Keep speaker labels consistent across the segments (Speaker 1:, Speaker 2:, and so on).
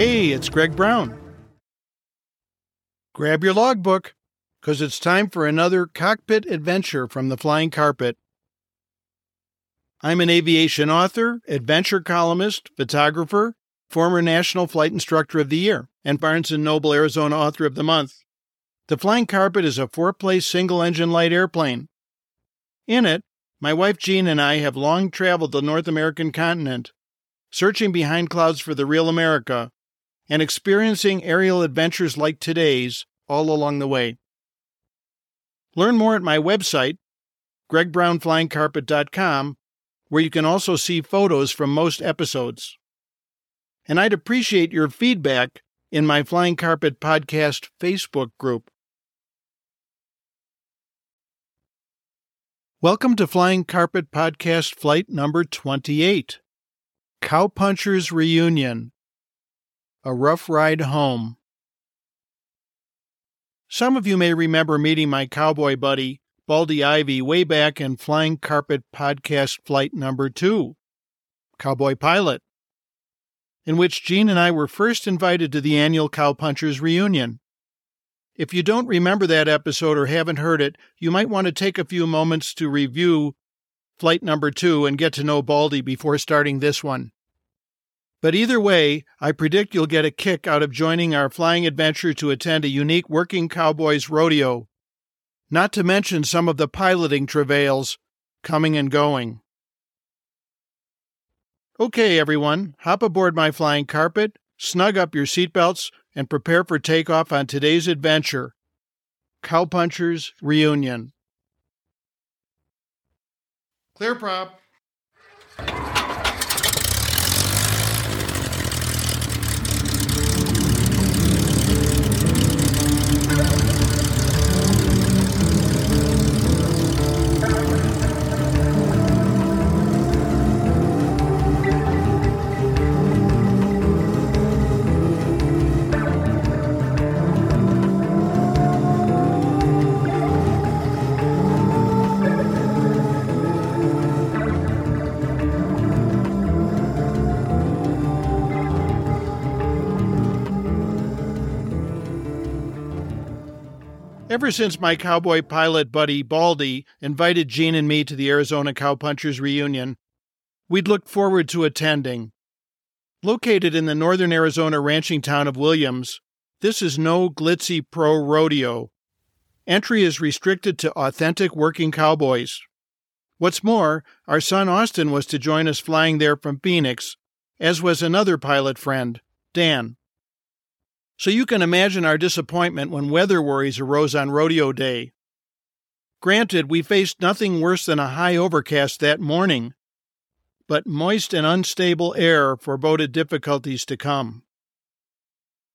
Speaker 1: Hey, it's Greg Brown. Grab your logbook, because it's time for another cockpit adventure from the flying carpet. I'm an aviation author, adventure columnist, photographer, former National Flight Instructor of the Year, and Barnes & Noble Arizona Author of the Month. The Flying Carpet is a four-place single-engine light airplane. In it, my wife Jean and I have long traveled the North American continent, searching behind clouds for the real America, and experiencing aerial adventures like today's all along the way. Learn more at my website, gregbrownflyingcarpet.com, where you can also see photos from most episodes. And I'd appreciate your feedback in my Flying Carpet Podcast Facebook group. Welcome to Flying Carpet Podcast Flight number 28 Cowpunchers Reunion A Rough Ride Home. Some of you may remember meeting my cowboy buddy, Baldy Ivy, way back in Flying Carpet Podcast Flight number 2 Cowboy Pilot, in which Jean and I were first invited to the annual Cowpunchers Reunion. If you don't remember that episode or haven't heard it, you might want to take a few moments to review flight number two and get to know Baldy before starting this one. But either way, I predict you'll get a kick out of joining our flying adventure to attend a unique Working Cowboys rodeo, not to mention some of the piloting travails coming and going. Okay, everyone, hop aboard my flying carpet, snug up your seatbelts, and prepare for takeoff on today's adventure Cowpunchers Reunion. Clear prop. Ever since my cowboy pilot buddy Baldy invited Jean and me to the Arizona Cowpunchers reunion, we'd looked forward to attending. Located in the northern Arizona ranching town of Williams, this is no glitzy pro rodeo. Entry is restricted to authentic working cowboys. What's more, our son Austin was to join us flying there from Phoenix, as was another pilot friend, Dan. So you can imagine our disappointment when weather worries arose on rodeo day. Granted, we faced nothing worse than a high overcast that morning, but moist and unstable air foreboded difficulties to come.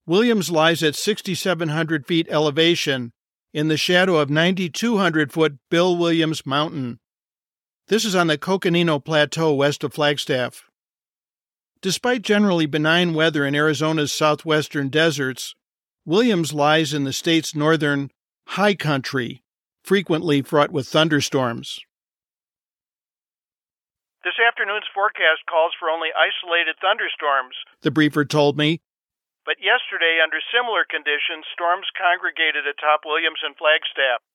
Speaker 1: Williams lies at 6,700 feet elevation in the shadow of 9,200 foot Bill Williams Mountain. This is on the Coconino Plateau west of Flagstaff. Despite generally benign weather in Arizona's southwestern deserts, Williams lies in the state's northern high country, frequently fraught with thunderstorms.
Speaker 2: This afternoon's forecast calls for only isolated thunderstorms,
Speaker 1: the briefer told me.
Speaker 2: But yesterday, under similar conditions, storms congregated atop Williams and Flagstaff.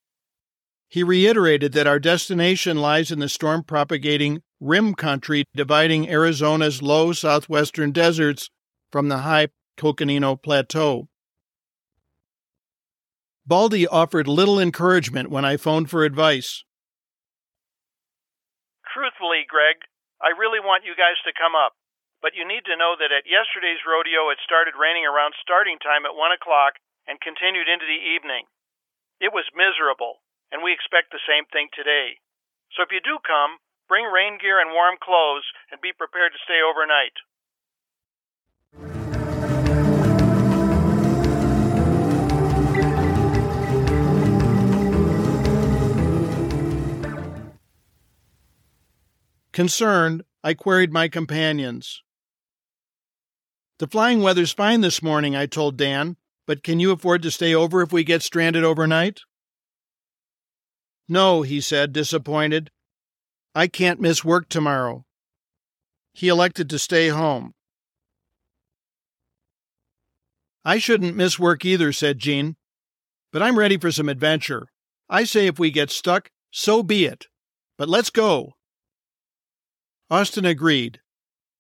Speaker 1: He reiterated that our destination lies in the storm propagating rim country dividing Arizona's low southwestern deserts from the high Coconino Plateau. Baldy offered little encouragement when I phoned for advice.
Speaker 2: Truthfully, Greg, I really want you guys to come up, but you need to know that at yesterday's rodeo it started raining around starting time at 1 o'clock and continued into the evening. It was miserable, and we expect the same thing today. So if you do come, Bring rain gear and warm clothes and be prepared to stay overnight.
Speaker 1: Concerned, I queried my companions. The flying weather's fine this morning, I told Dan, but can you afford to stay over if we get stranded overnight? No, he said, disappointed. I can't miss work tomorrow. He elected to stay home. I shouldn't miss work either, said Jean. But I'm ready for some adventure. I say if we get stuck, so be it. But let's go. Austin agreed.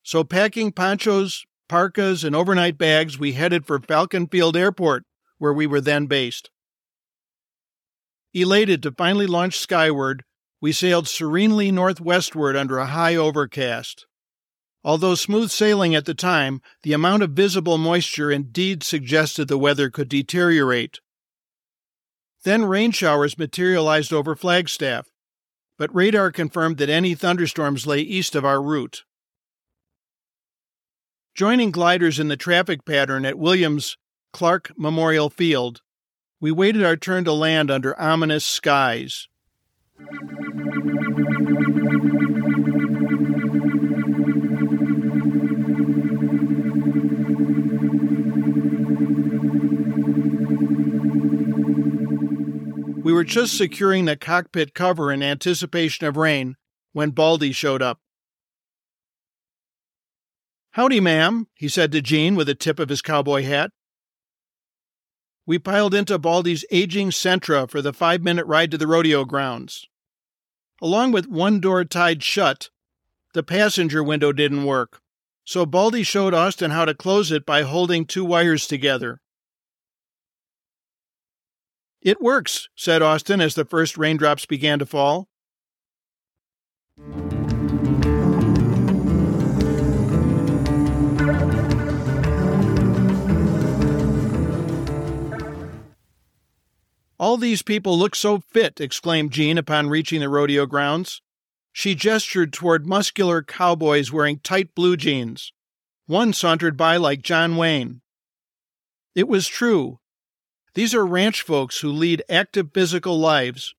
Speaker 1: So, packing ponchos, parkas, and overnight bags, we headed for Falcon Field Airport, where we were then based. Elated to finally launch skyward, we sailed serenely northwestward under a high overcast. Although smooth sailing at the time, the amount of visible moisture indeed suggested the weather could deteriorate. Then rain showers materialized over Flagstaff, but radar confirmed that any thunderstorms lay east of our route. Joining gliders in the traffic pattern at Williams Clark Memorial Field, we waited our turn to land under ominous skies. We were just securing the cockpit cover in anticipation of rain when Baldy showed up. Howdy, ma'am, he said to Jean with a tip of his cowboy hat. We piled into Baldy's aging Sentra for the five minute ride to the rodeo grounds. Along with one door tied shut, the passenger window didn't work, so Baldy showed Austin how to close it by holding two wires together. It works, said Austin as the first raindrops began to fall. All these people look so fit, exclaimed Jean upon reaching the rodeo grounds. She gestured toward muscular cowboys wearing tight blue jeans. One sauntered by like John Wayne. It was true. These are ranch folks who lead active physical lives.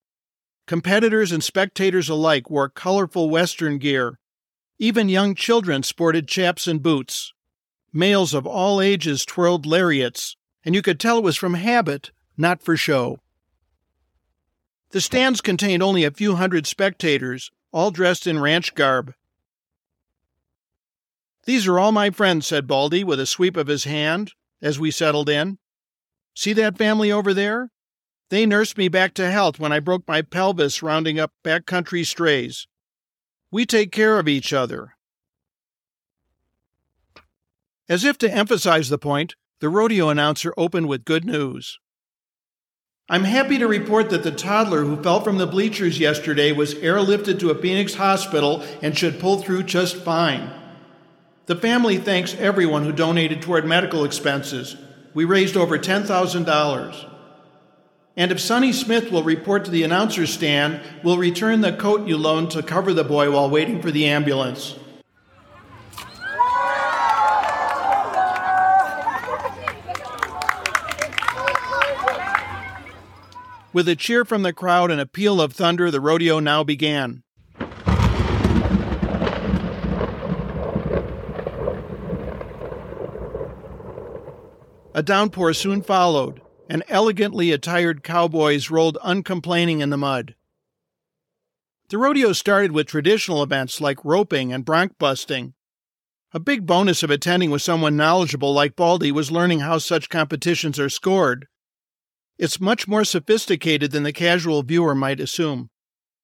Speaker 1: Competitors and spectators alike wore colorful Western gear. Even young children sported chaps and boots. Males of all ages twirled lariats, and you could tell it was from habit, not for show. The stands contained only a few hundred spectators, all dressed in ranch garb. These are all my friends, said Baldy with a sweep of his hand as we settled in. See that family over there? They nursed me back to health when I broke my pelvis rounding up backcountry strays. We take care of each other. As if to emphasize the point, the rodeo announcer opened with good news. I'm happy to report that the toddler who fell from the bleachers yesterday was airlifted to a Phoenix hospital and should pull through just fine. The family thanks everyone who donated toward medical expenses. We raised over $10,000. And if Sonny Smith will report to the announcer's stand, we'll return the coat you loaned to cover the boy while waiting for the ambulance. With a cheer from the crowd and a peal of thunder, the rodeo now began. A downpour soon followed, and elegantly attired cowboys rolled uncomplaining in the mud. The rodeo started with traditional events like roping and bronc busting. A big bonus of attending with someone knowledgeable like Baldy was learning how such competitions are scored. It's much more sophisticated than the casual viewer might assume.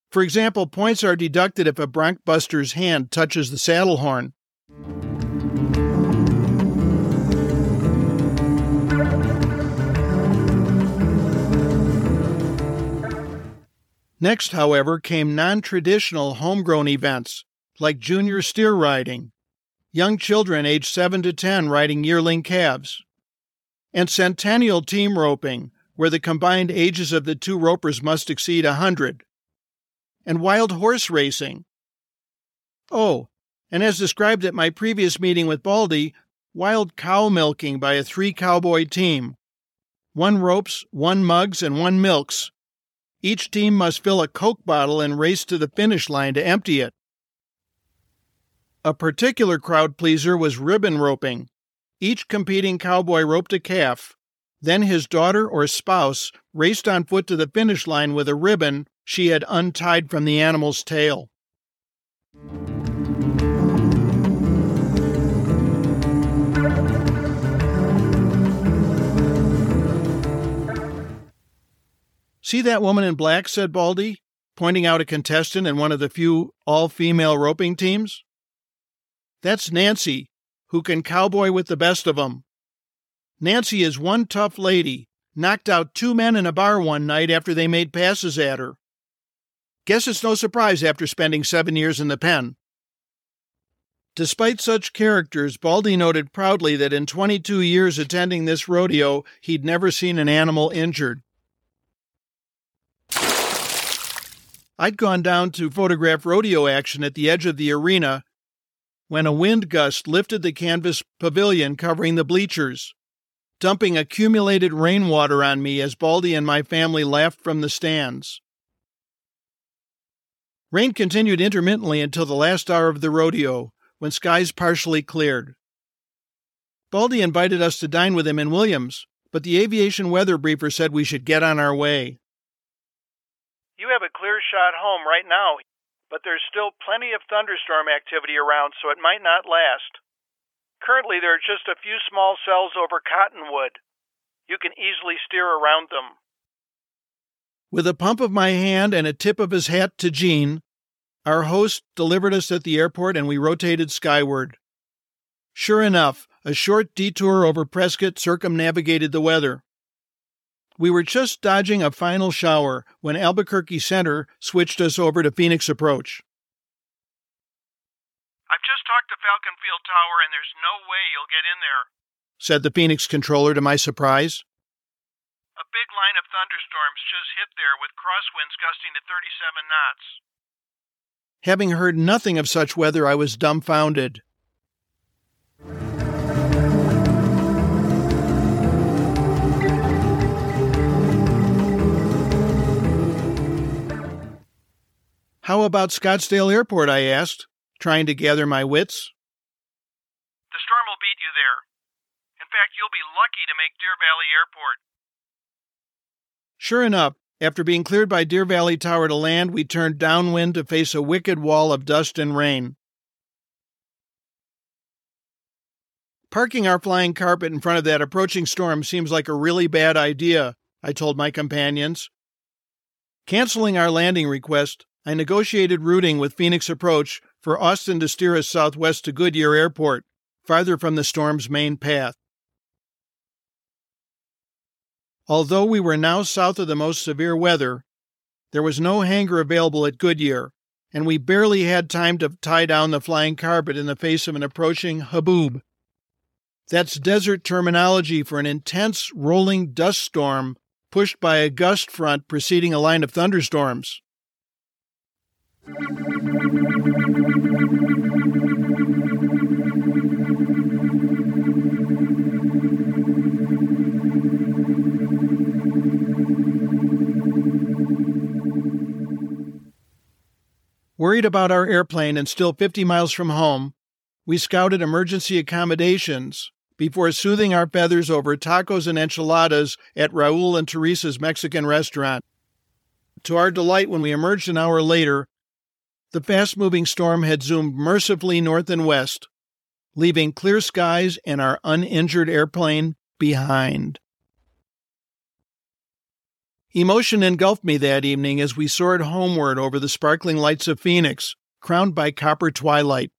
Speaker 1: For example, points are deducted if a bronc buster's hand touches the saddle horn. Next, however, came non traditional homegrown events like junior steer riding, young children aged 7 to 10 riding yearling calves, and centennial team roping, where the combined ages of the two ropers must exceed a hundred, and wild horse racing. Oh, and as described at my previous meeting with Baldy, wild cow milking by a three cowboy team. One ropes, one mugs, and one milks. Each team must fill a Coke bottle and race to the finish line to empty it. A particular crowd pleaser was ribbon roping. Each competing cowboy roped a calf, then his daughter or spouse raced on foot to the finish line with a ribbon she had untied from the animal's tail. See that woman in black, said Baldy, pointing out a contestant in one of the few all female roping teams? That's Nancy, who can cowboy with the best of 'em. Nancy is one tough lady, knocked out two men in a bar one night after they made passes at her. Guess it's no surprise after spending seven years in the pen. Despite such characters, Baldy noted proudly that in 22 years attending this rodeo, he'd never seen an animal injured. I'd gone down to photograph rodeo action at the edge of the arena when a wind gust lifted the canvas pavilion covering the bleachers, dumping accumulated rainwater on me as Baldy and my family laughed from the stands. Rain continued intermittently until the last hour of the rodeo, when skies partially cleared. Baldy invited us to dine with him in Williams, but the aviation weather briefer said we should get on our way.
Speaker 2: You have a clear shot home right now, but there's still plenty of thunderstorm activity around, so it might not last. Currently, there are just a few small cells over Cottonwood. You can easily steer around them.
Speaker 1: With a pump of my hand and a tip of his hat to Jean, our host delivered us at the airport and we rotated skyward. Sure enough, a short detour over Prescott circumnavigated the weather. We were just dodging a final shower when Albuquerque Center switched us over to Phoenix Approach.
Speaker 2: I've just talked to Falcon Field Tower, and there's no way you'll get in there,
Speaker 1: said the Phoenix controller to my surprise.
Speaker 2: A big line of thunderstorms just hit there with crosswinds gusting to 37 knots.
Speaker 1: Having heard nothing of such weather, I was dumbfounded. How about Scottsdale Airport? I asked, trying to gather my wits.
Speaker 2: The storm will beat you there. In fact, you'll be lucky to make Deer Valley Airport.
Speaker 1: Sure enough, after being cleared by Deer Valley Tower to land, we turned downwind to face a wicked wall of dust and rain. Parking our flying carpet in front of that approaching storm seems like a really bad idea, I told my companions. Canceling our landing request, I negotiated routing with Phoenix Approach for Austin to steer us southwest to Goodyear Airport, farther from the storm's main path. Although we were now south of the most severe weather, there was no hangar available at Goodyear, and we barely had time to tie down the flying carpet in the face of an approaching haboob. That's desert terminology for an intense rolling dust storm pushed by a gust front preceding a line of thunderstorms. Worried about our airplane and still 50 miles from home, we scouted emergency accommodations before soothing our feathers over tacos and enchiladas at Raul and Teresa's Mexican restaurant. To our delight, when we emerged an hour later, the fast moving storm had zoomed mercifully north and west, leaving clear skies and our uninjured airplane behind. Emotion engulfed me that evening as we soared homeward over the sparkling lights of Phoenix, crowned by copper twilight.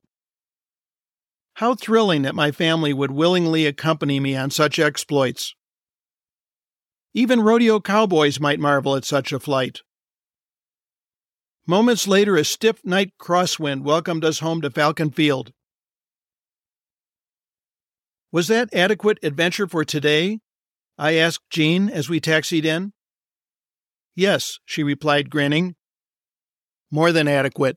Speaker 1: How thrilling that my family would willingly accompany me on such exploits. Even rodeo cowboys might marvel at such a flight. Moments later, a stiff night crosswind welcomed us home to Falcon Field. Was that adequate adventure for today? I asked Jean as we taxied in. Yes, she replied, grinning. More than adequate.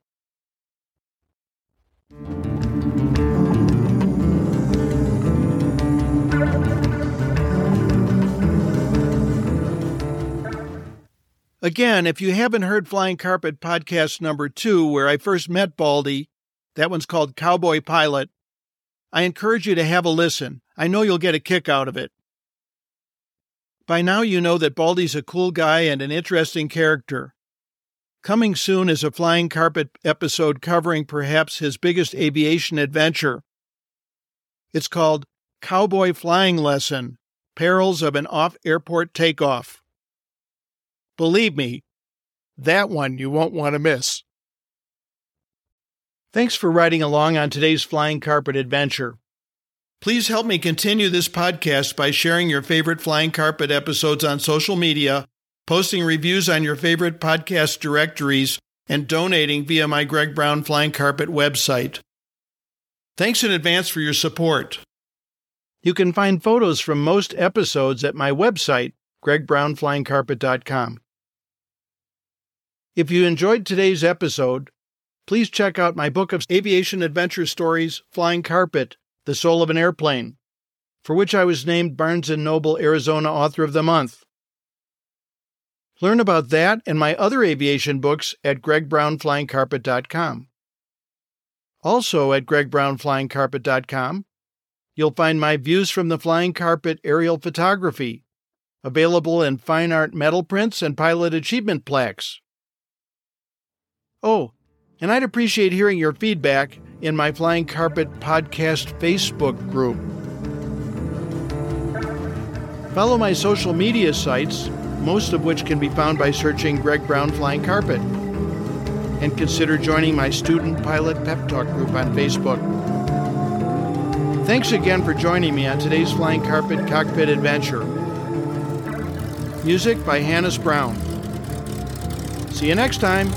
Speaker 1: Again, if you haven't heard Flying Carpet podcast number two, where I first met Baldy, that one's called Cowboy Pilot, I encourage you to have a listen. I know you'll get a kick out of it. By now, you know that Baldy's a cool guy and an interesting character. Coming soon is a Flying Carpet episode covering perhaps his biggest aviation adventure. It's called Cowboy Flying Lesson Perils of an Off Airport Takeoff. Believe me, that one you won't want to miss. Thanks for riding along on today's Flying Carpet adventure. Please help me continue this podcast by sharing your favorite Flying Carpet episodes on social media, posting reviews on your favorite podcast directories, and donating via my Greg Brown Flying Carpet website. Thanks in advance for your support. You can find photos from most episodes at my website, gregbrownflyingcarpet.com. If you enjoyed today's episode, please check out my book of aviation adventure stories, Flying Carpet, The Soul of an Airplane, for which I was named Barnes & Noble Arizona Author of the Month. Learn about that and my other aviation books at gregbrownflyingcarpet.com. Also at gregbrownflyingcarpet.com, you'll find my views from the flying carpet aerial photography, available in fine art metal prints and pilot achievement plaques. Oh, and I'd appreciate hearing your feedback in my Flying Carpet Podcast Facebook group. Follow my social media sites, most of which can be found by searching Greg Brown Flying Carpet. And consider joining my Student Pilot Pep Talk group on Facebook. Thanks again for joining me on today's Flying Carpet Cockpit Adventure. Music by Hannes Brown. See you next time.